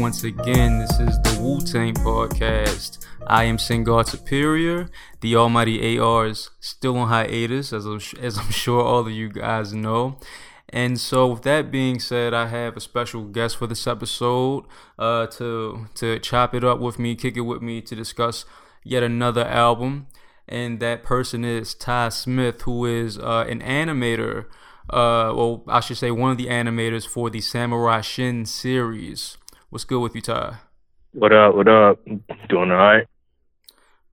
once again. This is the Wu Tang Podcast. I am Singar Superior. The Almighty AR is still on hiatus, as I'm, as I'm sure all of you guys know. And so, with that being said, I have a special guest for this episode uh, to to chop it up with me, kick it with me, to discuss yet another album. And that person is Ty Smith, who is uh, an animator uh, well, I should say one of the animators for the Samurai Shin series. What's good with you, Ty? What up? What up? Doing all right?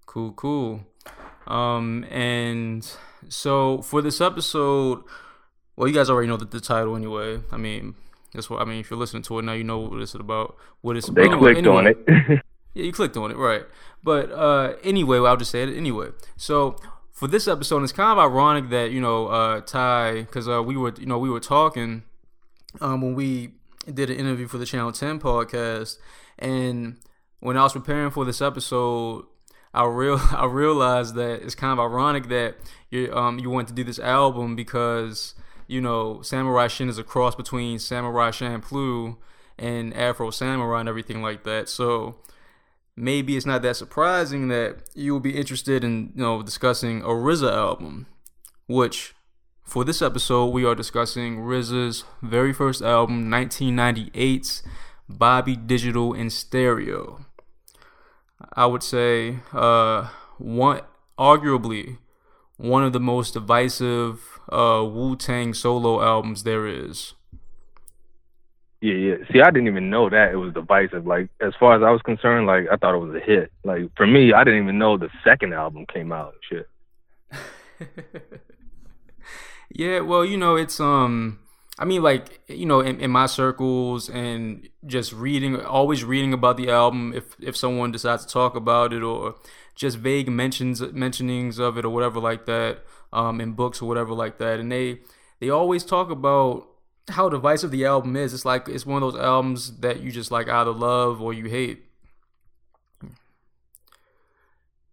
Cool, cool. Um, and so for this episode, well, you guys already know the, the title anyway. I mean, that's what I mean. If you're listening to it now, you know what it's about. What it's they about. clicked anyway, on it. yeah, you clicked on it, right? But uh, anyway, well, I'll just say it anyway. So for this episode, it's kind of ironic that you know uh, Ty, because uh, we were you know we were talking um, when we did an interview for the Channel Ten podcast, and when I was preparing for this episode, I real I realized that it's kind of ironic that you um you want to do this album because you know Samurai Shin is a cross between Samurai Champloo and Afro Samurai and everything like that. So maybe it's not that surprising that you will be interested in you know discussing a RZA album, which for this episode we are discussing RZA's very first album, 1998's Bobby Digital in Stereo. I would say uh, one arguably one of the most divisive uh, Wu Tang solo albums there is. Yeah, yeah. See, I didn't even know that it was divisive. Like, as far as I was concerned, like I thought it was a hit. Like for me, I didn't even know the second album came out shit. yeah, well, you know, it's um I mean like, you know, in, in my circles and just reading always reading about the album if if someone decides to talk about it or just vague mentions mentionings of it or whatever like that, um, in books or whatever like that. And they they always talk about how divisive the album is. It's like it's one of those albums that you just like either love or you hate.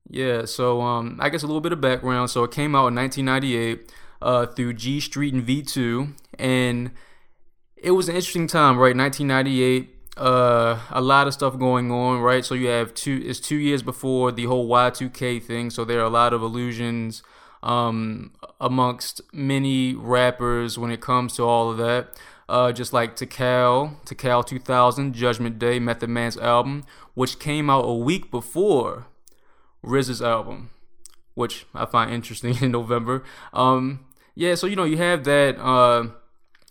Yeah, so um, I guess a little bit of background. So it came out in 1998 uh, through Gee Street and V2, and it was an interesting time, right? 1998. Uh, a lot of stuff going on, right? So you have two. It's two years before the whole Y2K thing, so there are a lot of illusions um, amongst many rappers when it comes to all of that. Uh, just like Tical, Tical 2000, Judgment Day, Method Man's album, which came out a week before RZA's album, which I find interesting in November. Um, yeah, so you know you have that. Uh,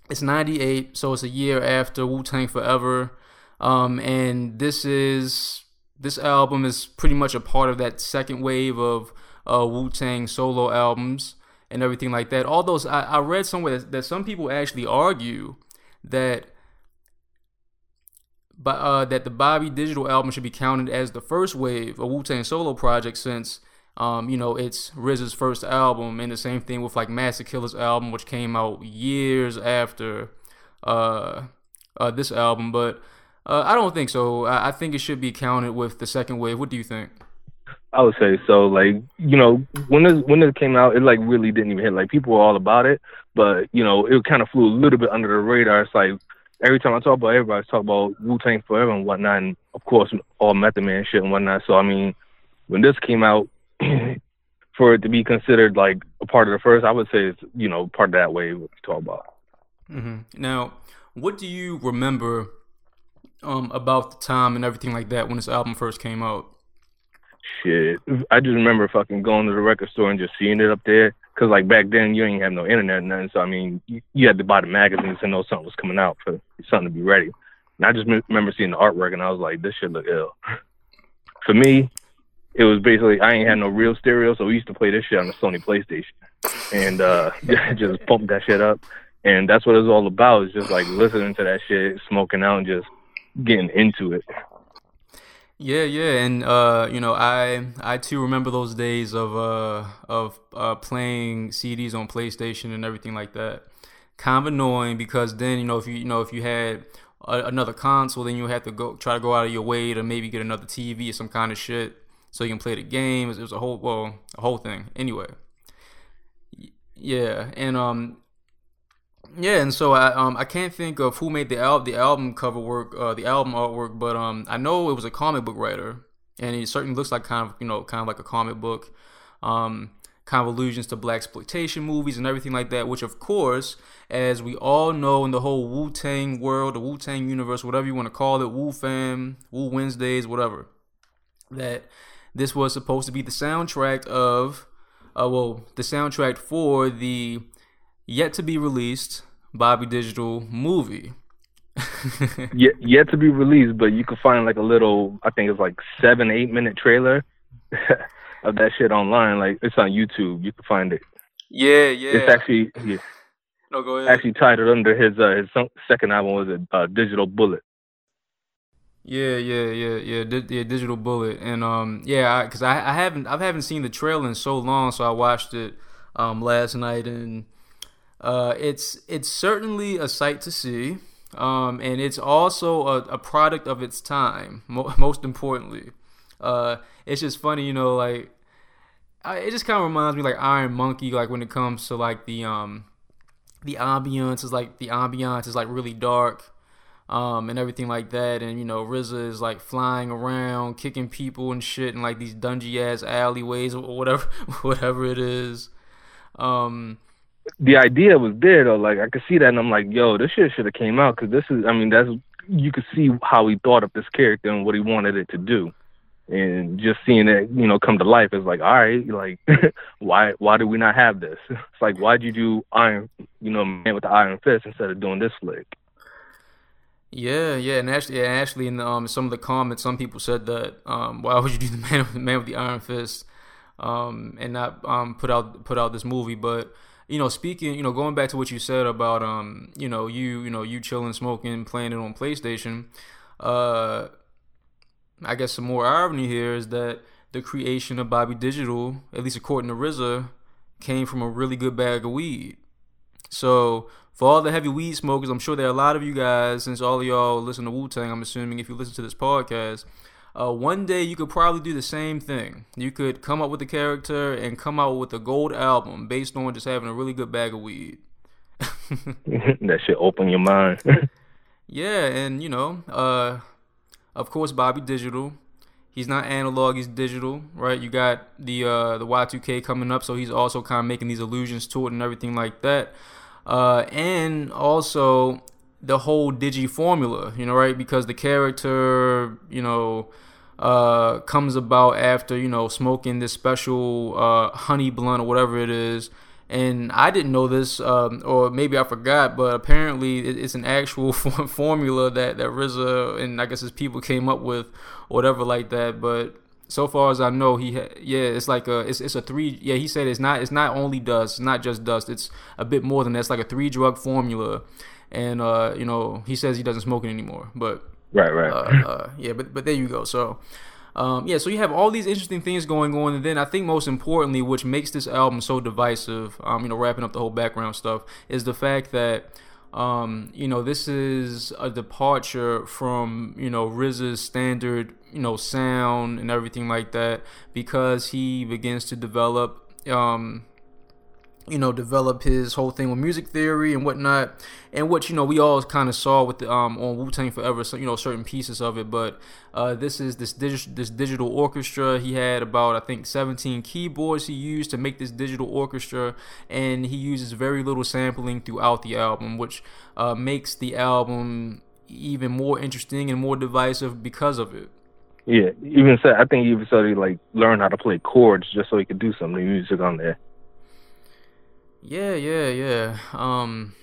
it's 98, so it's a year after Wu Tang Forever, um, and this is this album is pretty much a part of that second wave of uh, Wu Tang solo albums and everything like that. All those I, I read somewhere that, that, some people actually argue that but uh, that the Bobby Digital album should be counted as the first wave of Wu Tang solo project since um, you know it's RZA's first album, and the same thing with like Masta Killa's album, which came out years after uh, uh, this album. But uh, I don't think so. I, I think it should be counted with the second wave. What do you think? I would say so. Like you know, when this when it came out, it like really didn't even hit. Like people were all about it, but you know, it kind of flew a little bit under the radar. It's like every time I talk about everybody's talk about Wu Tang Forever and whatnot, and of course all Method Man shit and whatnot. So I mean, when this came out, for it to be considered like a part of the first, I would say it's you know part of that wave we talk about. Mm-hmm. Now, what do you remember um, about the time and everything like that when this album first came out? shit. I just remember fucking going to the record store and just seeing it up there. Cause like back then you ain't have no internet and nothing, so I mean you, you had to buy the magazines to know something was coming out for something to be ready. And I just m- remember seeing the artwork and I was like, this shit look ill. for me, it was basically I ain't had no real stereo, so we used to play this shit on the Sony PlayStation, and uh just pump that shit up. And that's what it's all about. Is just like listening to that shit, smoking out, and just getting into it. Yeah, yeah, and uh, you know, I I too remember those days of uh of uh playing CDs on PlayStation and everything like that. Kind of annoying because then you know if you you know if you had a, another console, then you have to go try to go out of your way to maybe get another TV or some kind of shit so you can play the games. It was a whole well a whole thing. Anyway, yeah, and um, Yeah, and so I um I can't think of who made the album the album cover work uh the album artwork, but um I know it was a comic book writer, and he certainly looks like kind of you know kind of like a comic book, um kind of allusions to black exploitation movies and everything like that. Which of course, as we all know in the whole Wu Tang world, the Wu Tang universe, whatever you want to call it, Wu Fam, Wu Wednesdays, whatever, that this was supposed to be the soundtrack of, uh well the soundtrack for the yet to be released Bobby Digital movie. yet, yet to be released, but you can find like a little, I think it's like seven, eight minute trailer of that shit online. Like it's on YouTube. You can find it. Yeah, yeah. It's actually yeah. No, go ahead. Actually titled under his uh, his second album was a uh, Digital Bullet. Yeah, yeah, yeah, yeah, Di- yeah, Digital Bullet, and um, yeah, because I, I, I haven't I haven't seen the trailer in so long, so I watched it um last night, and uh, it's it's certainly a sight to see, um, and it's also a, a product of its time. Mo- most importantly, uh, it's just funny, you know, like I, it just kind of reminds me like Iron Monkey, like when it comes to like the um the ambiance is like the ambiance is like really dark. Um, and everything like that, and you know, RZA is like flying around, kicking people and shit in like these dungy ass alleyways or whatever, whatever it is. Um, the idea was there though. Like I could see that, and I'm like, yo, this shit should have came out because this is. I mean, that's you could see how he thought of this character and what he wanted it to do, and just seeing it, you know, come to life is like, all right, like, why why do we not have this? It's like, why'd you do Iron, you know, Man with the Iron Fist instead of doing this flick? Yeah, yeah, and actually, yeah, actually, in um, some of the comments, some people said that um, why would you do the man, man with the Iron Fist, um, and not um, put out put out this movie? But you know, speaking, you know, going back to what you said about, um, you know, you, you know, you chilling, smoking, playing it on PlayStation. Uh, I guess some more irony here is that the creation of Bobby Digital, at least according to RZA, came from a really good bag of weed. So for all the heavy weed smokers, I'm sure there are a lot of you guys, since all of y'all listen to Wu Tang, I'm assuming if you listen to this podcast, uh, one day you could probably do the same thing. You could come up with a character and come out with a gold album based on just having a really good bag of weed. that should open your mind. yeah, and you know, uh, of course, Bobby Digital. He's not analog; he's digital, right? You got the uh, the Y2K coming up, so he's also kind of making these allusions to it and everything like that. Uh, and also the whole digi formula, you know, right? Because the character, you know, uh, comes about after you know smoking this special uh, honey blunt or whatever it is. And I didn't know this, um, or maybe I forgot, but apparently it's an actual formula that that RZA and I guess his people came up with, or whatever like that. But so far as I know, he ha- yeah, it's like a it's, it's a three yeah. He said it's not it's not only dust, it's not just dust. It's a bit more than that. It's like a three drug formula and uh, you know he says he doesn't smoke it anymore. But right, right, uh, uh, yeah. But but there you go. So. Um, yeah, so you have all these interesting things going on, and then I think most importantly, which makes this album so divisive, um, you know, wrapping up the whole background stuff, is the fact that um, you know, this is a departure from, you know, RZA's standard, you know, sound and everything like that because he begins to develop, um, you know, develop his whole thing with music theory and whatnot, and what you know we all kind of saw with the, um on Wu Tang Forever, so, you know, certain pieces of it. But uh, this is this digital this digital orchestra. He had about I think 17 keyboards he used to make this digital orchestra, and he uses very little sampling throughout the album, which uh, makes the album even more interesting and more divisive because of it. Yeah, even so, I think even so, he like learned how to play chords just so he could do some new music on there. Yeah, yeah, yeah. Um,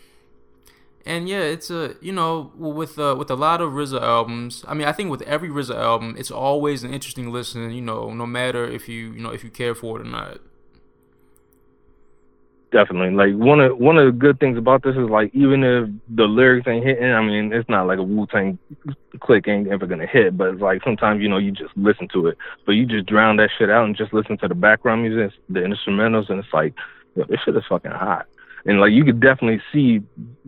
and yeah, it's a you know with uh, with a lot of RZA albums. I mean, I think with every RZA album, it's always an interesting listen. You know, no matter if you you know if you care for it or not. Definitely, like one of one of the good things about this is like even if the lyrics ain't hitting, I mean, it's not like a Wu Tang click ain't ever gonna hit, but it's like sometimes you know you just listen to it, but you just drown that shit out and just listen to the background music, the instrumentals, and it's like yo, this shit is fucking hot. And like you could definitely see,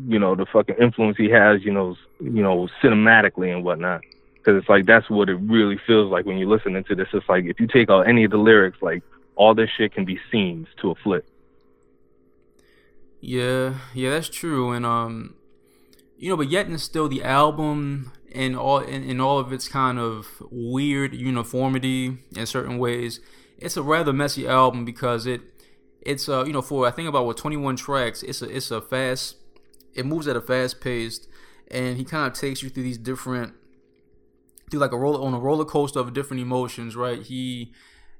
you know, the fucking influence he has, you know, you know, cinematically and whatnot. Because it's like that's what it really feels like when you're listening to this. It's like if you take out any of the lyrics, like all this shit can be scenes to a flick. Yeah, yeah, that's true, and um, you know, but yet and still, the album and all in, in all of its kind of weird uniformity in certain ways, it's a rather messy album because it it's uh you know for I think about what 21 tracks, it's a it's a fast, it moves at a fast pace, and he kind of takes you through these different through like a roller on a roller coaster of different emotions, right? He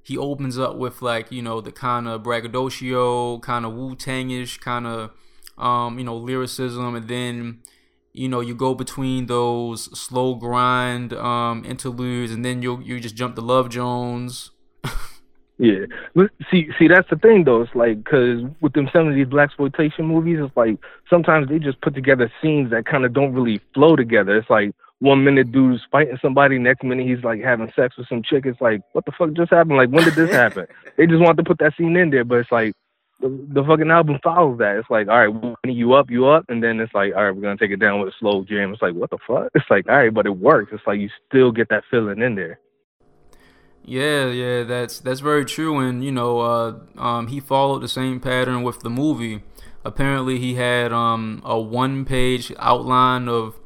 he opens up with like you know the kind of braggadocio, kind of Wu Tangish, kind of um, you know lyricism, and then you know you go between those slow grind um, interludes, and then you you just jump to Love Jones. yeah, see, see that's the thing though. It's like because with them these black exploitation movies, it's like sometimes they just put together scenes that kind of don't really flow together. It's like one minute dude's fighting somebody, next minute he's like having sex with some chick. It's like, what the fuck just happened? Like, when did this happen? they just want to put that scene in there, but it's like the, the fucking album follows that. It's like, all right, you up, you up, and then it's like, all right, we're gonna take it down with a slow jam. It's like, what the fuck? It's like, all right, but it works. It's like you still get that feeling in there. Yeah, yeah, that's that's very true, and you know, uh, um, he followed the same pattern with the movie. Apparently, he had um, a one-page outline of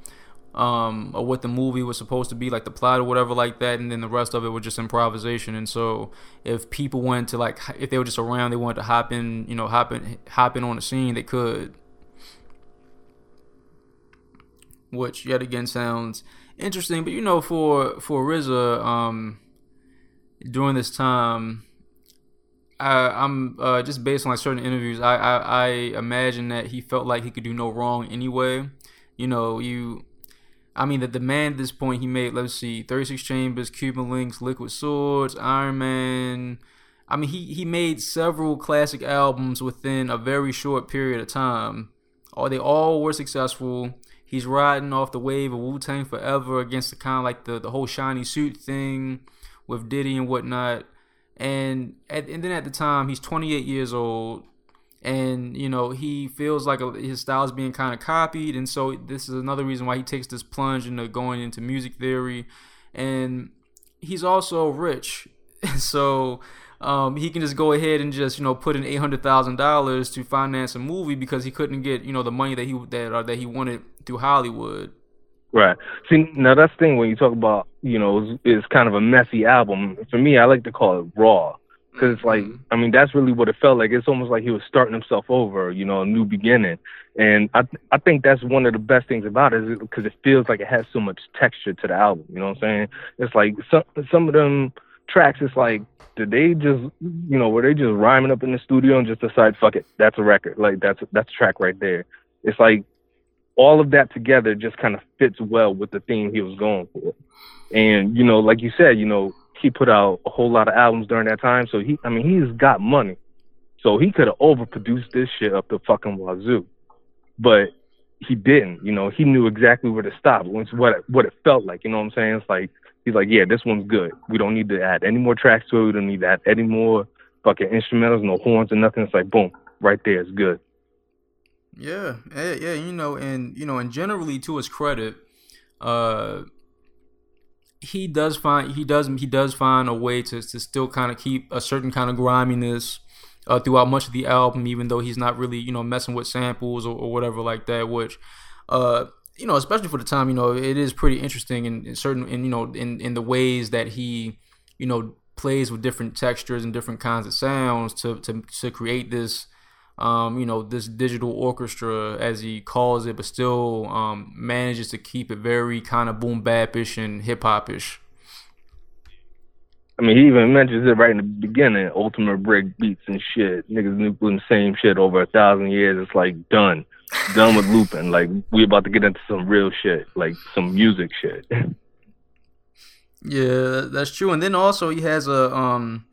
um, or what the movie was supposed to be, like the plot or whatever like that, and then the rest of it was just improvisation. And so, if people wanted to like, if they were just around, they wanted to hop in, you know, hop in, hop in on the scene, they could. Which yet again sounds interesting, but you know, for for RZA, um, during this time, I, am uh, just based on like certain interviews. I, I I imagine that he felt like he could do no wrong anyway. You know, you I mean, the demand at this point he made, let's see, 36 Chambers, Cuban Links, Liquid Swords, Iron Man. I mean, he, he made several classic albums within a very short period of time. All they all were successful. He's riding off the wave of Wu Tang Forever against the kind of like the, the whole shiny suit thing with Diddy and whatnot. And at, and then at the time, he's 28 years old and you know he feels like his style is being kind of copied and so this is another reason why he takes this plunge into going into music theory and he's also rich so um, he can just go ahead and just you know put in eight hundred thousand dollars to finance a movie because he couldn't get you know the money that he that uh, that he wanted through Hollywood. Right. See, now that's the thing when you talk about you know it's, it's kind of a messy album. For me, I like to call it raw because it's like mm-hmm. I mean that's really what it felt like. It's almost like he was starting himself over, you know, a new beginning. And I I think that's one of the best things about it because it feels like it has so much texture to the album. You know what I'm saying? It's like some some of them tracks. It's like did they just you know were they just rhyming up in the studio and just decide fuck it that's a record like that's that's track right there. It's like all of that together just kind of fits well with the theme he was going for. And you know, like you said, you know, he put out a whole lot of albums during that time. So he, I mean, he's got money. So he could have overproduced this shit up the fucking wazoo. But he didn't, you know, he knew exactly where to stop. What it, what it felt like, you know what I'm saying? It's like he's like, yeah, this one's good. We don't need to add any more tracks to it. We don't need to add any more fucking instrumentals, no horns or nothing. It's like boom, right there, it's good. Yeah, yeah, yeah. You know, and you know, and generally to his credit, uh, he does find he does he does find a way to to still kind of keep a certain kind of griminess uh, throughout much of the album, even though he's not really you know messing with samples or, or whatever like that. Which, uh, you know, especially for the time, you know, it is pretty interesting in, in certain in you know in in the ways that he you know plays with different textures and different kinds of sounds to to to create this um, you know, this digital orchestra, as he calls it, but still um, manages to keep it very kind of boom bapish and hip hopish. I mean, he even mentions it right in the beginning. Ultimate break beats and shit. Niggas been doing the same shit over a thousand years. It's like done, done with looping. Like we about to get into some real shit, like some music shit. yeah, that's true. And then also he has a um,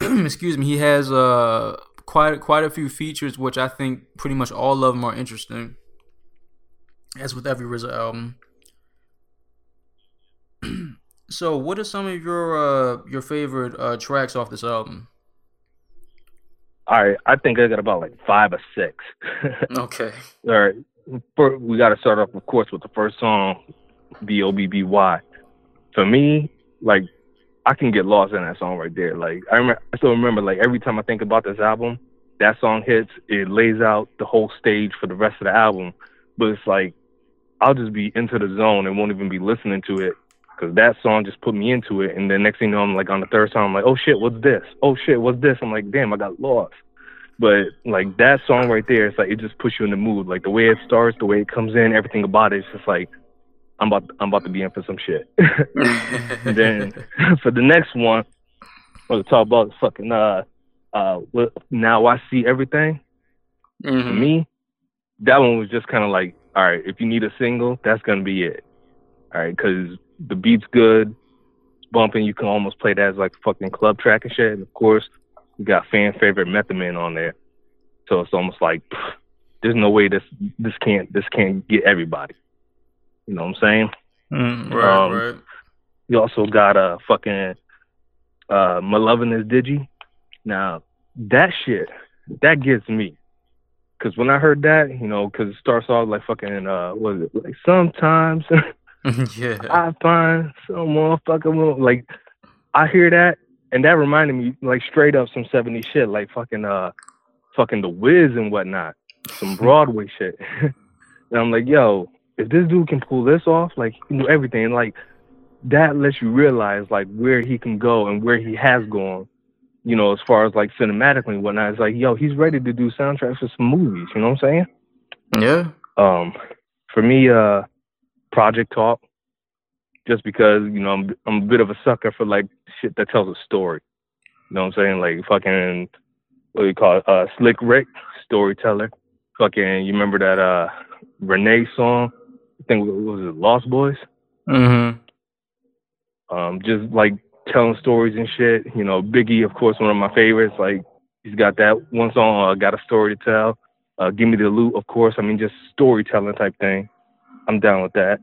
excuse me, he has a quite quite a few features, which I think pretty much all of them are interesting. As with every RZA album. so, what are some of your uh, your favorite uh, tracks off this album? All right, I think I got about like five or six. okay. All right, First, we got to start off, of course, with the first song, "B O B B Y." For me, like I can get lost in that song right there. Like I remember, I still remember like every time I think about this album, that song hits, it lays out the whole stage for the rest of the album. But it's like I'll just be into the zone and won't even be listening to it because that song just put me into it. And then next thing you know, I'm like on the third song, I'm like, oh shit, what's this? Oh shit, what's this? I'm like, damn, I got lost. But like that song right there, it's like it just puts you in the mood. Like the way it starts, the way it comes in, everything about it, it's just like I'm about I'm about to be in for some shit. then for the next one, we'll talk about fucking uh uh now I see everything. Mm-hmm. For me, that one was just kind of like, all right, if you need a single, that's gonna be it. All right, because the beat's good, it's bumping. You can almost play that as like fucking club track and shit. And of course, you got fan favorite Method Man on there, so it's almost like pff, there's no way this this can't this can't get everybody. You know what I'm saying? Mm, right, Um, right. You also got a uh, fucking uh, My Lovin' Is Digi. Now that shit that gets me. Cause when I heard that, you know, cause it starts off like fucking, uh, what is it? Like sometimes yeah. I find some motherfucker will- like I hear that and that reminded me like straight up some 70s shit like fucking uh fucking the Wiz and whatnot some Broadway shit and I'm like yo if this dude can pull this off like he can do everything like that lets you realize like where he can go and where he has gone you know as far as like cinematically and whatnot it's like yo he's ready to do soundtracks for some movies you know what I'm saying Yeah. um, for me, uh, Project Talk, just because you know I'm I'm a bit of a sucker for like shit that tells a story. You know what I'm saying? Like fucking what do you call it? Uh, Slick Rick, storyteller. Fucking, you remember that uh Renee song? Think what was it Lost Boys? Mm-hmm. Um, just like telling stories and shit. You know, Biggie, of course, one of my favorites. Like he's got that one song, uh, got a story to tell. Uh, Give me the loot, of course. I mean, just storytelling type thing. I'm down with that.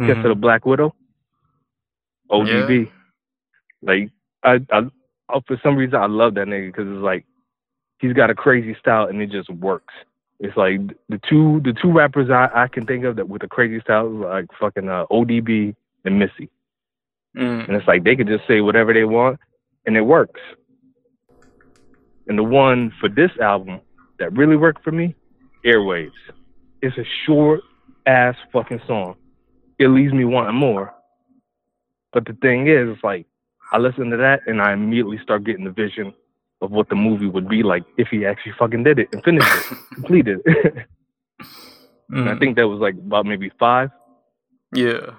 Kiss of the Black Widow. ODB. Like I, I, I, for some reason I love that nigga because it's like he's got a crazy style and it just works. It's like the two the two rappers I, I can think of that with the crazy style like fucking uh, ODB and Missy, Mm. and it's like they could just say whatever they want and it works. And the one for this album that really worked for me, Airwaves. It's a short ass fucking song. It leaves me wanting more. But the thing is, it's like I listen to that and I immediately start getting the vision of what the movie would be like if he actually fucking did it and finished it, completed it. and I Mm. think that was like about maybe five. Yeah.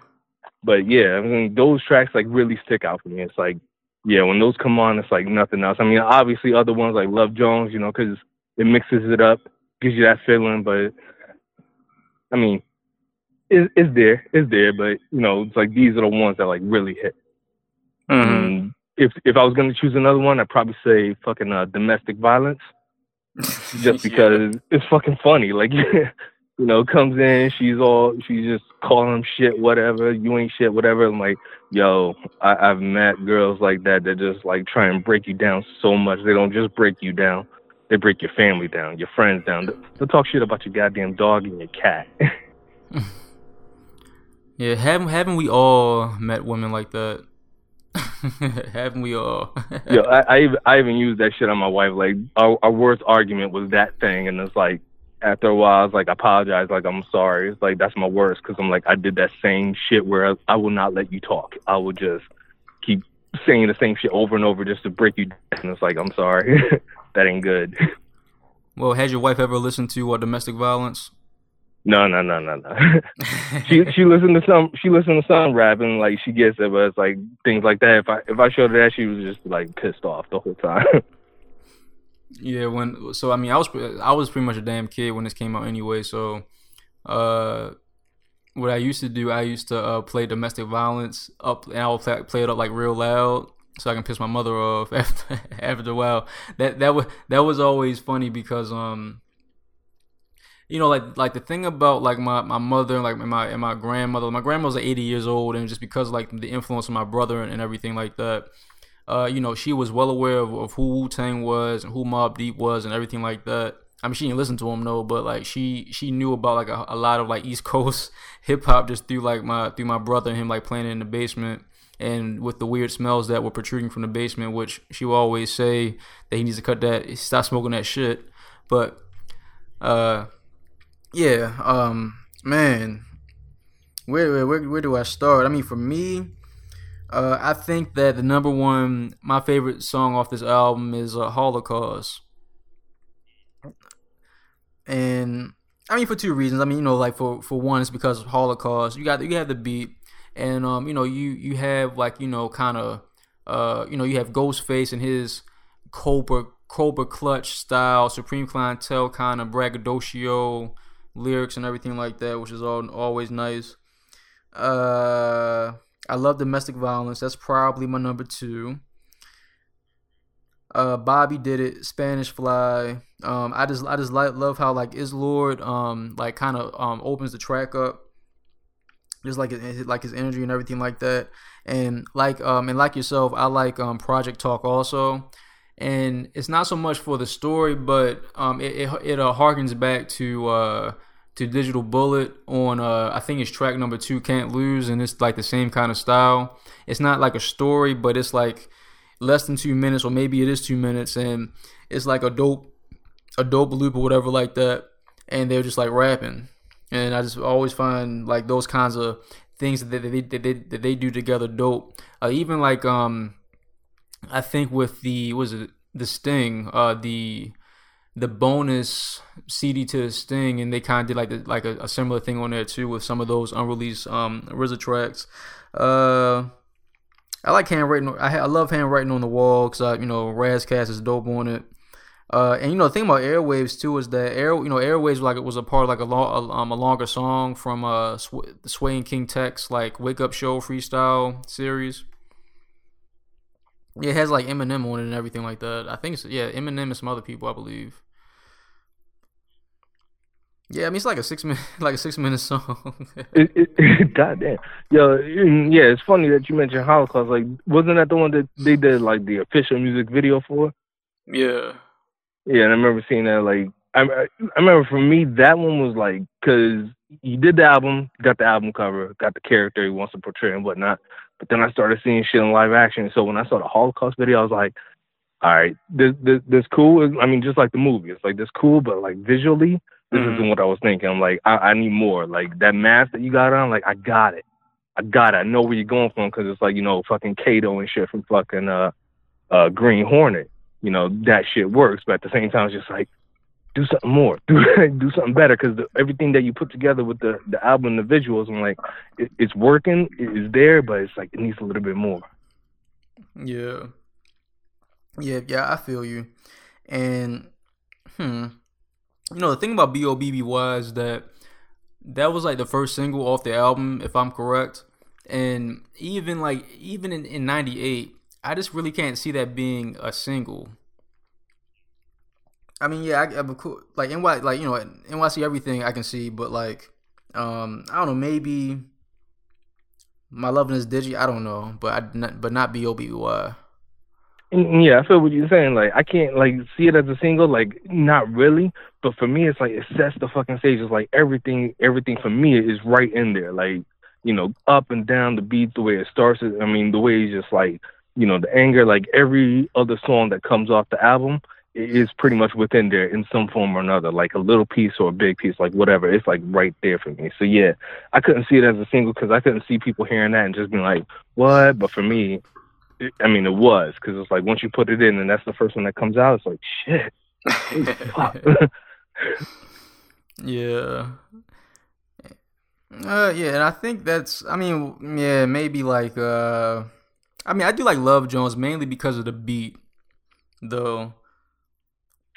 But yeah, I mean, those tracks like really stick out for me. It's like, yeah, when those come on, it's like nothing else. I mean, obviously other ones like Love Jones, you know, because it mixes it up, gives you that feeling. But I mean, it, it's there, it's there. But you know, it's like these are the ones that like really hit. Mm-hmm. If if I was gonna choose another one, I'd probably say fucking uh, domestic violence, just because it's fucking funny. Like, you know, comes in, she's all she's just calling him shit, whatever. You ain't shit, whatever. I'm like, yo, I, I've met girls like that that just like try and break you down so much. They don't just break you down. They break your family down, your friends down. They'll talk shit about your goddamn dog and your cat. Yeah, haven't haven't we all met women like that? haven't we all? Yo, I, I even I even used that shit on my wife. Like our, our worst argument was that thing, and it's like after a while, I was like, I apologize, like I'm sorry. It's like that's my worst because I'm like I did that same shit where I, I will not let you talk. I will just keep saying the same shit over and over just to break you down. And it's like I'm sorry, that ain't good. well, has your wife ever listened to uh, domestic violence? No, no, no, no, no. she she listened to some she listened to some rap and like she gets it, but it's like things like that. If I if I showed her that, she was just like pissed off the whole time. Yeah, when so I mean I was I was pretty much a damn kid when this came out anyway. So, uh, what I used to do, I used to uh, play domestic violence up, and I would play, play it up like real loud so I can piss my mother off after after a while. That that was that was always funny because um, you know like like the thing about like my my mother like and my and my grandmother. My grandmother's like eighty years old, and just because like the influence of my brother and, and everything like that uh, you know, she was well aware of, of who Wu Tang was and who Mobb Deep was and everything like that. I mean, she didn't listen to him no, but like she she knew about like a, a lot of like East Coast hip hop just through like my through my brother and him like playing it in the basement. and with the weird smells that were protruding from the basement, which she would always say that he needs to cut that, stop smoking that shit. But, uh, yeah, um, man, where where where do I start? I mean, for me, uh, I think that the number one, my favorite song off this album is uh, Holocaust, and I mean for two reasons. I mean, you know, like for for one, it's because of Holocaust. You got you have the beat, and um, you know, you you have like you know, kind of, uh, you know, you have Ghostface and his Cobra Cobra Clutch style, Supreme Clientele kind of braggadocio lyrics and everything like that, which is all always nice. Uh, I love domestic violence. That's probably my number two. Uh, Bobby did it. Spanish Fly. Um, I just I just like love how like Islord um like kind of um opens the track up, just like his, like his energy and everything like that. And like um and like yourself, I like um Project Talk also. And it's not so much for the story, but um it it, it uh, harkens back to uh to Digital Bullet on uh I think it's track number two, Can't Lose, and it's like the same kind of style. It's not like a story, but it's like less than two minutes, or maybe it is two minutes, and it's like a dope a dope loop or whatever like that, and they're just like rapping. And I just always find like those kinds of things that they that they, that they do together dope. Uh, even like um, I think with the was it the Sting, uh, the the bonus CD to Sting, and they kind of did like the, like a, a, similar thing on there too with some of those unreleased um RZA tracks. Uh, I like handwriting. I, I love handwriting on the wall because I you know Ras Kass is dope on it. Uh, and you know the thing about Airwaves too is that air you know Airwaves like it was a part of like a long um a longer song from uh Sw- the Sway and King Tech like Wake Up Show freestyle series. Yeah, it has like Eminem on it and everything like that. I think it's yeah, Eminem and some other people, I believe. Yeah, I mean it's like a six minute, like a six minute song. it, it, God damn, yo, mm, yeah, it's funny that you mentioned Holocaust. Like, wasn't that the one that they did like the official music video for? Yeah, yeah, and I remember seeing that. Like, I I remember for me that one was like because he did the album, got the album cover, got the character he wants to portray and whatnot. But then I started seeing shit in live action. So when I saw the Holocaust video, I was like, all right, this this this cool. I mean, just like the movie, it's like this cool, but like visually this mm-hmm. isn't what I was thinking. I'm like, I, I need more. Like that mask that you got on, like I got it. I got it. I know where you're going from because it's like you know fucking Kato and shit from fucking uh uh Green Hornet. You know that shit works, but at the same time, it's just like do something more, do do something better because everything that you put together with the the album, the visuals, I'm like, it, it's working, it's there, but it's like it needs a little bit more. Yeah, yeah, yeah. I feel you, and hmm you know the thing about B.O.B.B.Y. was that that was like the first single off the album, if I'm correct. And even like even in 98, I just really can't see that being a single. I mean, yeah, I, I like NY, like you know, NYC everything I can see, but like, um, I don't know, maybe my loving is digi. I don't know, but I, but not B O B Y. Yeah, I feel what you're saying. Like, I can't like see it as a single. Like, not really. But for me, it's like it sets the fucking stage. It's like everything, everything for me is right in there. Like, you know, up and down the beat, the way it starts. I mean, the way it's just like, you know, the anger. Like every other song that comes off the album is pretty much within there in some form or another. Like a little piece or a big piece, like whatever. It's like right there for me. So yeah, I couldn't see it as a single because I couldn't see people hearing that and just being like, what? But for me, I mean, it was because it's like once you put it in and that's the first one that comes out, it's like shit. yeah. Uh, yeah, and I think that's. I mean, yeah, maybe like. uh I mean, I do like Love Jones mainly because of the beat, though.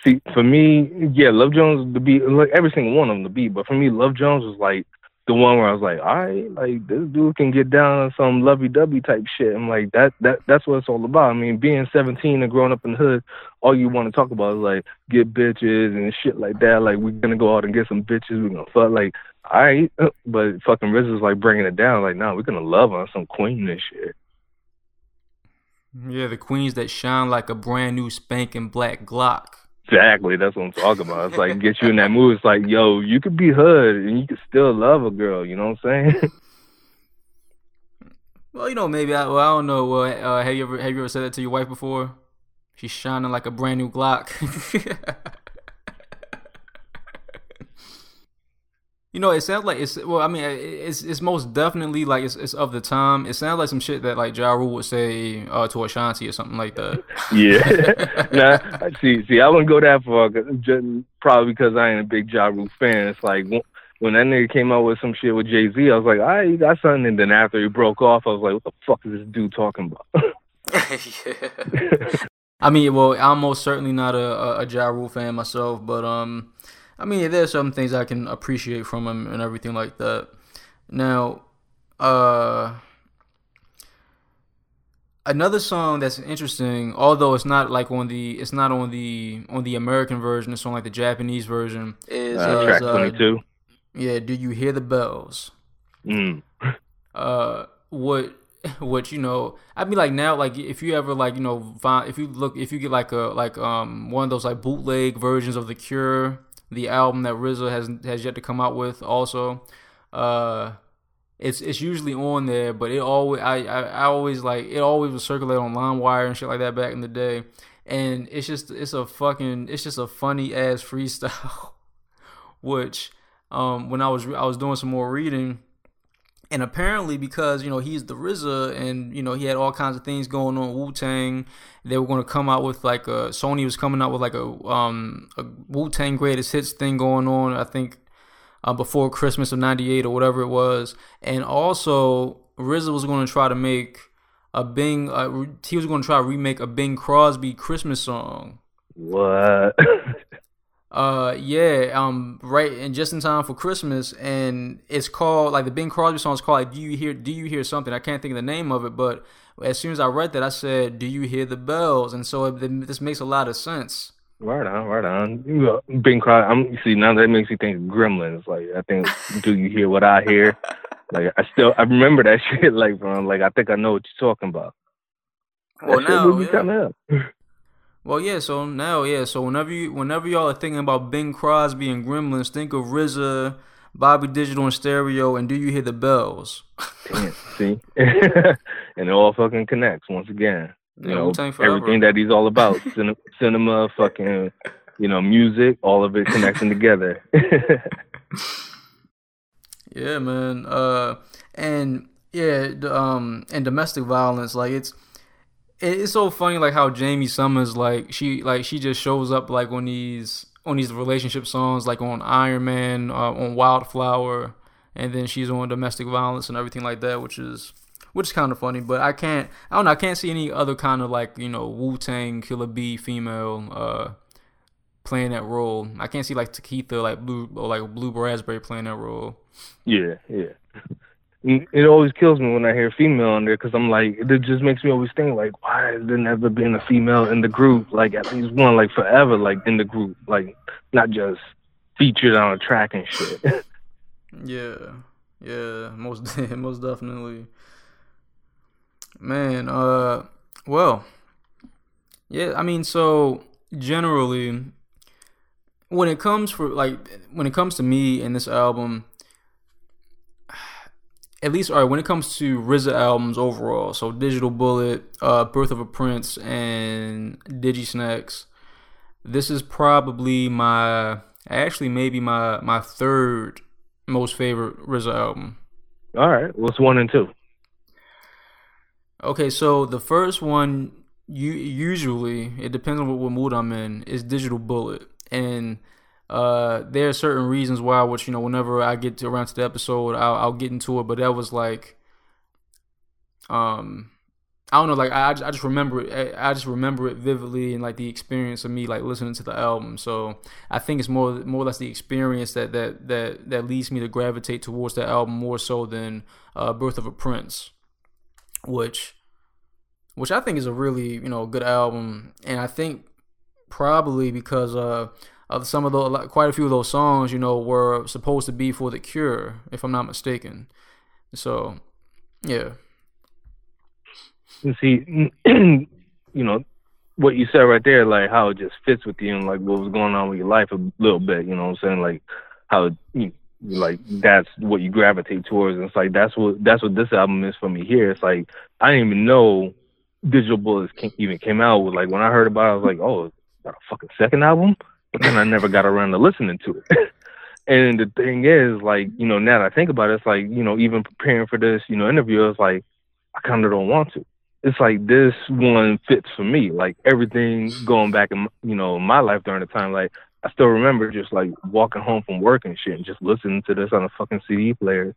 See, for me, yeah, Love Jones the beat, like every single one of them the beat, but for me, Love Jones was like the one where I was like, all right, like this dude can get down on some lovey dovey type shit. I'm like, that that that's what it's all about. I mean, being 17 and growing up in the hood, all you want to talk about is like get bitches and shit like that. Like we're gonna go out and get some bitches. We're gonna fuck. Like, all right, uh, but fucking Riz is like bringing it down. Like, no, nah, we're gonna love on some queen and shit. Yeah, the queens that shine like a brand new spanking black Glock. Exactly, that's what I'm talking about. It's like get you in that mood. It's like, yo, you could be hood and you could still love a girl. You know what I'm saying? Well, you know, maybe I. Well, I don't know. Well, uh, have you ever have you ever said that to your wife before? She's shining like a brand new Glock. you know, it sounds like it's. Well, I mean, it's it's most definitely like it's, it's of the time. It sounds like some shit that like Ja Rule would say uh, to Ashanti or something like that. yeah. nah, see, see, I wouldn't go that far. Just, probably because I ain't a big Ja Rule fan. It's like when that nigga came out with some shit with Jay Z, I was like, all right, you got something. And then after he broke off, I was like, what the fuck is this dude talking about? I mean, well, I'm most certainly not a, a, a Ja Rule fan myself, but um, I mean, there's some things I can appreciate from him and everything like that. Now, uh, another song that's interesting, although it's not like on the, it's not on the on the American version, it's on like the Japanese version. Is uh, track uh, 22. Yeah, do you hear the bells? Mm. Uh, what what you know i mean like now like if you ever like you know find if you look if you get like a like um one of those like bootleg versions of the cure the album that RZA has has yet to come out with also. Uh it's it's usually on there but it always I, I, I always like it always was circulate on LimeWire and shit like that back in the day. And it's just it's a fucking it's just a funny ass freestyle which um when I was I was doing some more reading and apparently, because you know he's the RZA, and you know he had all kinds of things going on. Wu Tang, they were going to come out with like a Sony was coming out with like a um a Wu Tang greatest hits thing going on. I think uh, before Christmas of '98 or whatever it was, and also RZA was going to try to make a Bing. Uh, he was going to try to remake a Bing Crosby Christmas song. What? Uh, yeah, um, right, and just in time for Christmas, and it's called like the Bing Crosby song is called like "Do You Hear Do You Hear Something?" I can't think of the name of it, but as soon as I read that, I said, "Do you hear the bells?" And so it, this makes a lot of sense. Right on, right on. Bing Crosby. I'm you see now that makes me think of Gremlins. Like I think, do you hear what I hear? Like I still I remember that shit. Like from like I think I know what you're talking about. Well, now, yeah. Well, yeah. So now, yeah. So whenever you, whenever y'all are thinking about Bing Crosby and Gremlins, think of RZA, Bobby Digital and Stereo, and Do You Hear the Bells? Damn, see, and it all fucking connects once again. You yeah, know, everything that he's all about, Cin- cinema, fucking, you know, music, all of it connecting together. yeah, man. Uh, and yeah, um, and domestic violence, like it's it's so funny like how Jamie Sommers like she like she just shows up like on these on these relationship songs like on Iron Man uh, on Wildflower and then she's on domestic violence and everything like that which is which is kind of funny but I can't I don't know I can't see any other kind of like you know Wu Tang Killer B female uh playing that role. I can't see like Tekitha like blue or like Blue Raspberry playing that role. Yeah yeah it always kills me when I hear female on there because I'm like, it just makes me always think like, why has there never been a female in the group? Like at least one, like forever, like in the group, like not just featured on a track and shit. yeah, yeah, most most definitely. Man, uh, well, yeah, I mean, so generally, when it comes for like when it comes to me and this album at least all right when it comes to RZA albums overall. So Digital Bullet, uh, Birth of a Prince, and Digi Snacks. This is probably my actually maybe my my third most favorite RZA album. All right, what's one and two? Okay, so the first one you usually it depends on what, what mood I'm in is Digital Bullet and uh, there are certain reasons why, which you know, whenever I get to around to the episode, I'll, I'll get into it. But that was like, um, I don't know, like I, I just remember it. I just remember it vividly and like the experience of me like listening to the album. So I think it's more more or less the experience that that that that leads me to gravitate towards that album more so than uh, Birth of a Prince, which which I think is a really you know good album, and I think probably because uh uh, some of the quite a few of those songs, you know, were supposed to be for the Cure, if I'm not mistaken. So, yeah. You see, you know, what you said right there, like how it just fits with you and like what was going on with your life a little bit. You know what I'm saying? Like how you, like that's what you gravitate towards. And it's like that's what that's what this album is for me here. It's like I didn't even know Digital Bullets even came out with like when I heard about it, I was like, oh, got a fucking second album, but then I never got around to listening to it. and the thing is, like, you know, now that I think about it, it's like, you know, even preparing for this, you know, interview, it's like I kind of don't want to. It's like this one fits for me. Like everything going back in, you know, my life during the time, like I still remember just like walking home from work and shit, and just listening to this on a fucking CD player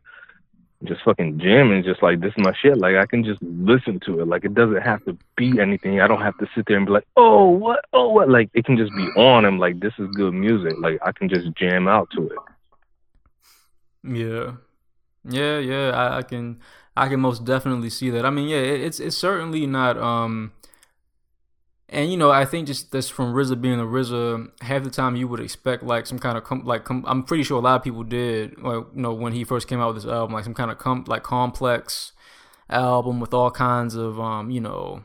just fucking jamming, just like this is my shit. Like I can just listen to it. Like it doesn't have to be anything. I don't have to sit there and be like, oh what, oh what. Like it can just be on. I'm like, this is good music. Like I can just jam out to it. Yeah, yeah, yeah. I, I can, I can most definitely see that. I mean, yeah, it's it's certainly not um and you know, I think just this from RZA being a RZA, half the time you would expect like some kind of com- like com- I'm pretty sure a lot of people did, like you know, when he first came out with this album, like some kind of com- like complex album with all kinds of um, you know,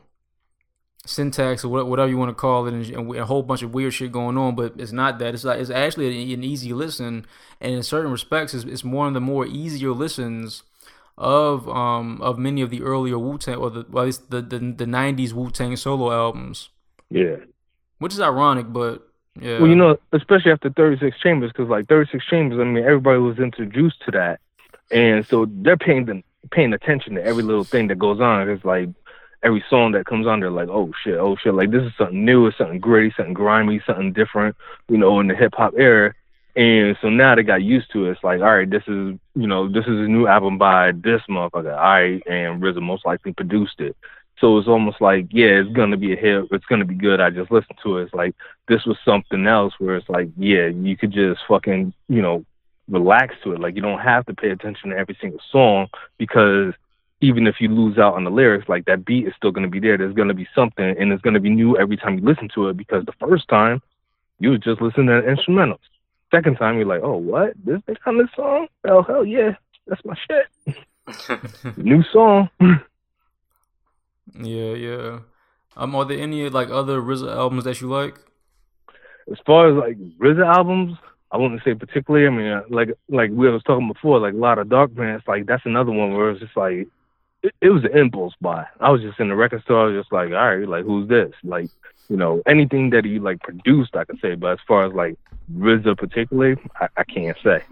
syntax or whatever you want to call it, and, a whole bunch of weird shit going on. But it's not that. It's like it's actually an easy listen, and in certain respects, it's, it's one of the more easier listens of um of many of the earlier Wu Tang or the well, at least the the, the '90s Wu Tang solo albums. Yeah. Which is ironic, but yeah. Well, you know, especially after 36 Chambers, because like 36 Chambers, I mean, everybody was introduced to that, and so they're paying them paying attention to every little thing that goes on. It's like every song that comes on, they're like, oh shit, oh shit, like this is something new, it's something gritty, something grimy, something different, you know, in the hip hop era. And so now they got used to it. It's like, all right, this is, you know, this is a new album by this motherfucker. All right, and RZA most likely produced it. So it's almost like, yeah, it's gonna be a hit. It's gonna be good. I just listened to it. It's like this was something else where it's like, yeah, you could just fucking, you know, relax to it. Like you don't have to pay attention to every single song because even if you lose out on the lyrics, like that beat is still gonna be there. There's gonna be something, and it's gonna be new every time you listen to it because the first time you was just listening to the instrumentals. Second time you're like, oh, what? This they on this song? Oh hell yeah, that's my shit. new song. Yeah, yeah. Um, are there any like other RZA albums that you like? As far as like RZA albums, I wouldn't say particularly. I mean, uh, like like we was talking before, like a La the Darkman. It's like that's another one where it's just like it, it was an impulse buy. I was just in the record store, I was just like, all right, like who's this? Like you know, anything that he like produced, I could say. But as far as like RZA particularly, I, I can't say.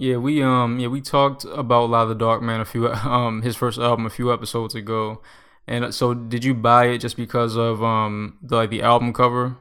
Yeah, we um yeah we talked about La the Darkman a few um his first album a few episodes ago, and uh, so did you buy it just because of um the, like the album cover?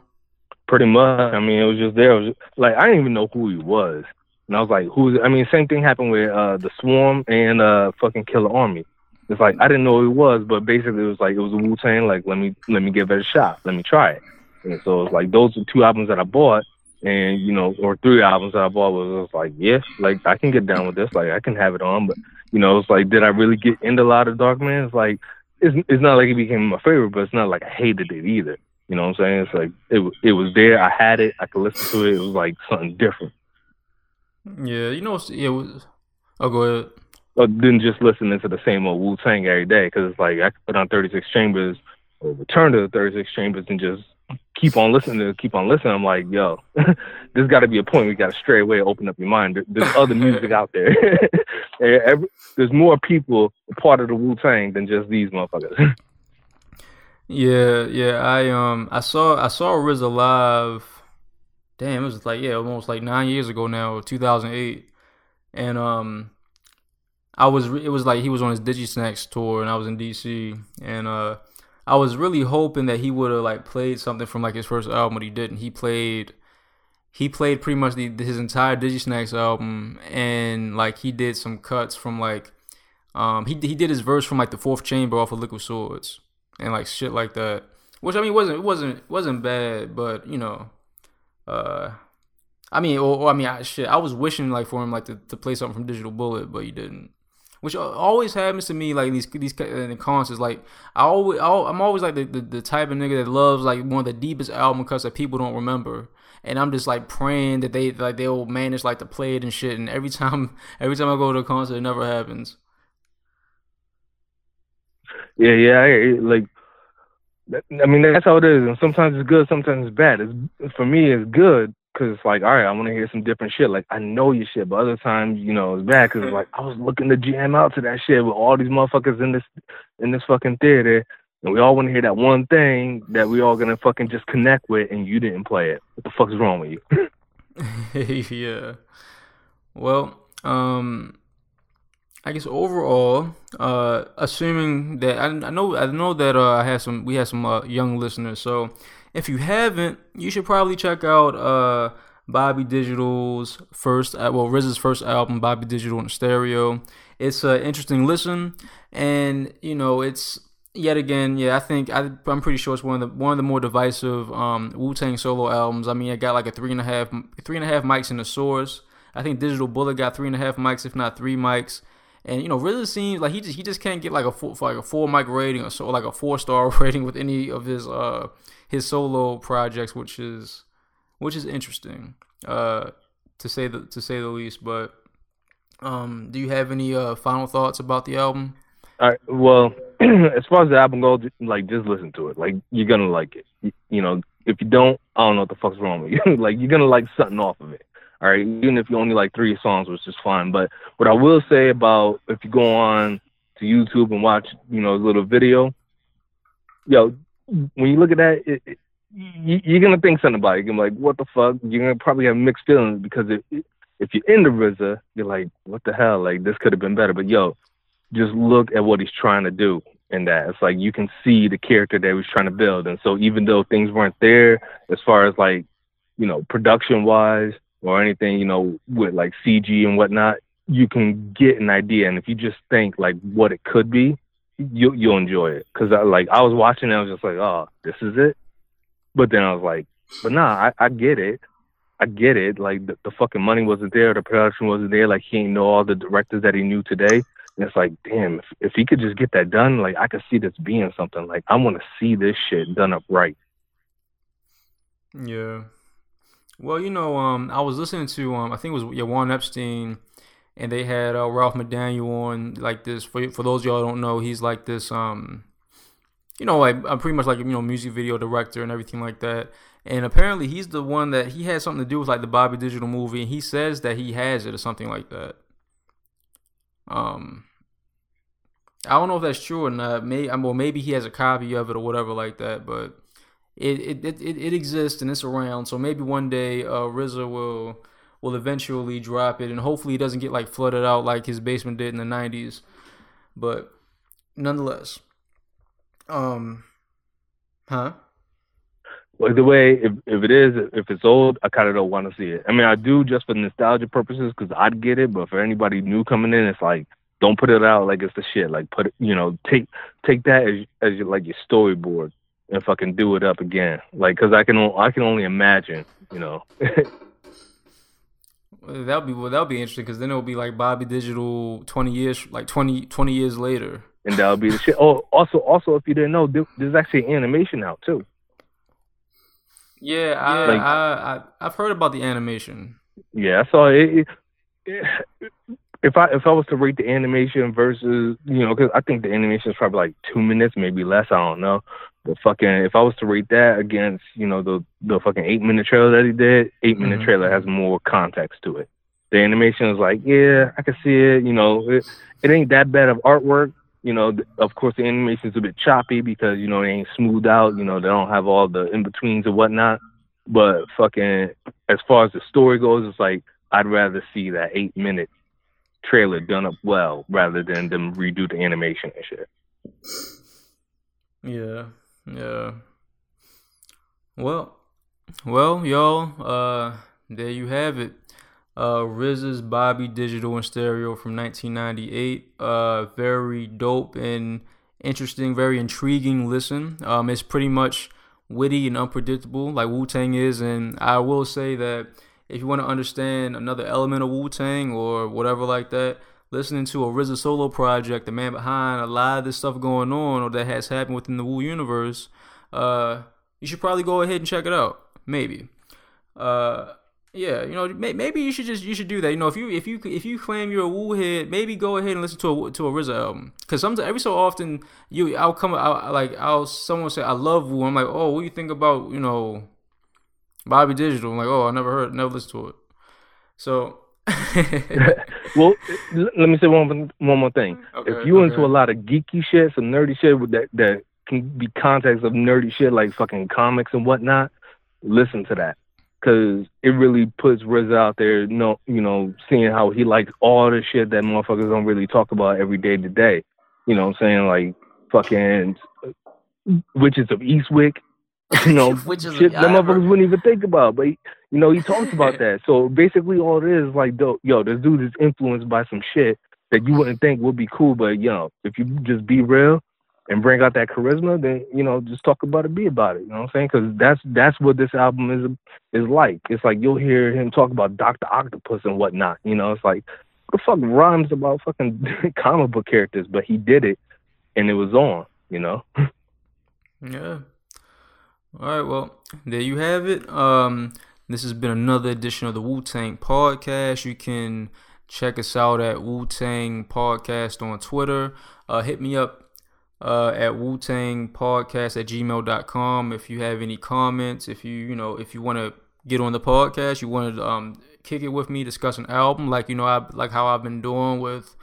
Pretty much. I mean, it was just there. It was just, like I didn't even know who he was, and I was like, "Who's?" I mean, same thing happened with uh the Swarm and uh fucking Killarmy. It's like I didn't know who he was, but basically it was like it was a Wu Tang. Like let me let me give it a shot. Let me try it. And so it's like those are two albums that I bought and you know, or three albums that I bought was, was like, yeah, like I can get down with this, like I can have it on, but you know, it's like, did I really get into a La the Darkman? It's like, it's it's not like it became my favorite, but it's not like I hated it either. You know what I'm saying? It's like it it was there, I had it, I could listen to it. It was like something different. Yeah, you know, yeah. Was, oh, go ahead. Oh, or didn't just listening to the same old Wu Tang every day because it's like I could put on 36 Chambers or return to the 36 Chambers and just keep on listening to keep on listening. I'm like, yo, there's got to be a point. We got to straight away open up your mind. There's other music out there. Every, there's more people part of the Wu Tang than just these motherfuckers. yeah, yeah. I um, I saw I saw RZA live. Damn, it was like yeah, almost like nine years ago now, 2008, and um. I was it was like he was on his DigiSnacks tour and I was in DC and uh I was really hoping that he would have like played something from like his first album, but he didn't. He played he played pretty much the, his entire DigiSnacks album, and like he did some cuts from like um he he did his verse from like the Fourth Chamber off of Liquid Swords and like shit like that. Which I mean wasn't wasn't wasn't bad, but you know, uh, I mean, or, or I mean, I, shit, I was wishing like for him like to, to play something from Digital Bullet, but he didn't which always happens to me like these these in the concerts like I always I'm always like the, the, the, type of nigga that loves like one of the deepest album cuts that people don't remember. And I'm just like praying that they like they'll manage like to play it and shit. And every time every time I go to a concert it never happens. Yeah yeah I, like I mean that's how it is. And sometimes it's good sometimes it's bad. It's, for me it's good because it's like, all right, I want to hear some different shit. Like I know your shit, but other times, you know, it's bad because like I was looking to jam out to that shit with all these motherfuckers in this in this fucking theater, and we all want to hear that one thing that we all gonna fucking just connect with, and you didn't play it. What the fuck is wrong with you? yeah. Well, um, I guess overall, uh, assuming that I, I know I know that uh, I have some we have some uh, young listeners, so if you haven't, you should probably check out uh, Bobby Digital's first, well, RZA's first album, Bobby Digital in Stereo. It's an interesting listen, and you know, it's yet again, yeah, I think I, am pretty sure it's one of the one of the more divisive um, Wu Tang solo albums. I mean, it got like a three and a half three and a half mics in the source. I think Digital Bullet got three and a half mics, if not three mics. And you know, really seems like he just he just can't get like a four, like a four mic rating or so like a four star rating with any of his uh his solo projects, which is which is interesting, uh, to say the to say the least. But um, do you have any uh, final thoughts about the album? All right. Well, as far as the album goes, like just listen to it. Like you're gonna like it. You, you know, if you don't, I don't know what the fuck's wrong with you. like you're gonna like something off of it. All right, even if you only like three songs, which is fine. But what I will say about if you go on to YouTube and watch, you know, a little video, yo, when you look at that, it, it, you, are gonna think something about it. You're gonna be like, what the fuck? You're gonna probably have mixed feelings because if if you're in the RZA, you're like, what the hell? Like this could have been better. But yo, just look at what he's trying to do in that. It's like you can see the character that he was trying to build. And so even though things weren't there as far as like, you know, production wise or anything, you know, with like CG and whatnot, you can get an idea. And if you just think like what it could be, you you'll enjoy it. Cause I like I was watching, and I was just like, oh, this is it. But then I was like, but nah, I, I get it. I get it. Like the, the fucking money wasn't there, the production wasn't there. Like he ain't know all the directors that he knew today. And it's like, damn, if, if he could just get that done, like I could see this being something. Like I want to see this shit done up right. Yeah. Well, you know, um, I was listening to um, I think it was yeah, Juan Epstein and they had uh, Ralph McDaniel on like this. For for those y'all don't know, he's like this. Um, you know, like I'm pretty much like you know music video director and everything like that. And apparently, he's the one that he had something to do with like the Bobby Digital movie, and he says that he has it or something like that. Um, I don't know if that's true or not. Maybe well, maybe he has a copy of it or whatever like that. But it it it, it exists and it's around. So maybe one day uh, RZA will will eventually drop it, and hopefully it doesn't get like flooded out like his basement did in the '90s. But nonetheless, um, huh? Like the way if if it is if it's old, I kind of don't want to see it. I mean, I do just for nostalgia purposes because I'd get it, but for anybody new coming in, it's like don't put it out like it's the shit. Like put it, you know, take take that as as your, like your storyboard and fucking do it up again. Like, cause I can I can only imagine, you know. That'll be well. That'll be interesting because then it'll be like Bobby Digital twenty years, like 20, 20 years later. And that'll be the shit. Oh, also, also, if you didn't know, there's actually animation out too. Yeah, I, like, I, I have heard about the animation. Yeah, I saw it, it, it, If I if I was to rate the animation versus you know, because I think the animation is probably like two minutes, maybe less. I don't know. But fucking, if I was to rate that against, you know, the the fucking eight minute trailer that he did, 8 minute mm-hmm. trailer has more context to it. The animation is like, yeah, I can see it. You know, it, it ain't that bad of artwork. You know, of course, the animation is a bit choppy because you know it ain't smoothed out. You know, they don't have all the in betweens and whatnot. But fucking, as far as the story goes, it's like I'd rather see that eight minute trailer done up well rather than them redo the animation and shit. Yeah, yeah. Well, well, y'all, uh, there you have it. Uh, RZA's Bobby Digital in Stereo from 1998. Uh, very dope and interesting, very intriguing listen. Um, it's pretty much witty and unpredictable, like Wu Tang is. And I will say that if you want to understand another element of Wu Tang or whatever like that, listening to a RZA solo project, the man behind a lot of this stuff going on or that has happened within the Wu universe, uh, you should probably go ahead and check it out. Maybe. Uh, yeah, you know, maybe you should just you should do that. You know, if you if you if you claim you're a Wu head, maybe go ahead and listen to a to a RZA album. Cause sometimes every so often you I'll come out like I'll someone say I love Wu. I'm like, oh, what do you think about you know Bobby Digital. I'm like, oh, I never heard, never listened to it. So. well, let me say one one more thing. Okay, if you okay. into a lot of geeky shit, some nerdy shit that that can be context of nerdy shit like fucking comics and whatnot, listen to that because it really puts Riz out there. You know, you know, seeing how he likes all the shit that motherfuckers don't really talk about every day to day. You know, what I'm saying like fucking uh, witches of Eastwick. You know, shit that motherfuckers wouldn't even think about. But he, you know, he talks about that. So basically, all it is like, yo, this dude is influenced by some shit that you wouldn't think would be cool. But you know, if you just be real and bring out that charisma, then you know, just talk about it, be about it. You know what I'm saying? Because that's that's what this album is is like. It's like you'll hear him talk about Doctor Octopus and whatnot. You know, it's like what the fuck rhymes about fucking comic book characters, but he did it, and it was on. You know. yeah. All right. Well, there you have it. Um, this has been another edition of the Wu Tang Podcast. You can check us out at Wu Tang Podcast on Twitter. Uh, hit me up uh, at Wu Tang Podcast at gmail.com. If you have any comments, if you, you know, if you want to get on the podcast, you want to um, kick it with me, discuss an album like, you know, I, like how I've been doing with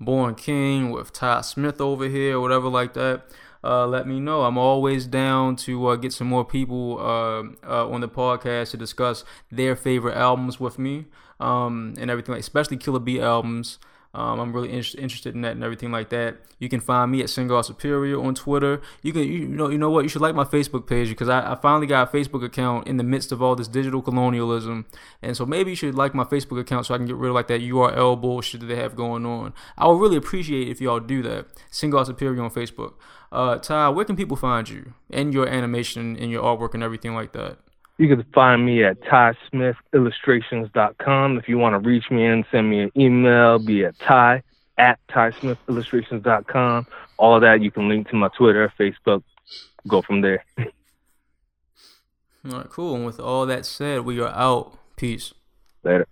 Born King, with Ty Smith over here, whatever like that. Uh, let me know. I'm always down to uh, get some more people uh, uh on the podcast to discuss their favorite albums with me um, and everything, like, especially Killa Bee albums. Um, I'm really in- interested in that and everything like that. You can find me at Single Superior on Twitter. You can, you know, you know what? You should like my Facebook page because I, I, finally got a Facebook account in the midst of all this digital colonialism, and so maybe you should like my Facebook account so I can get rid of like that URL bullshit that they have going on. I would really appreciate if y'all do that. Single Superior on Facebook. Uh, Ty, where can people find you and your animation and your artwork and everything like that? You can find me at TySmithIllustrations.com. If you want to reach me and send me an email, be at Ty at TySmithIllustrations.com. All of that you can link to my Twitter, Facebook, go from there. all right, cool. And with all that said, we are out. Peace. Later.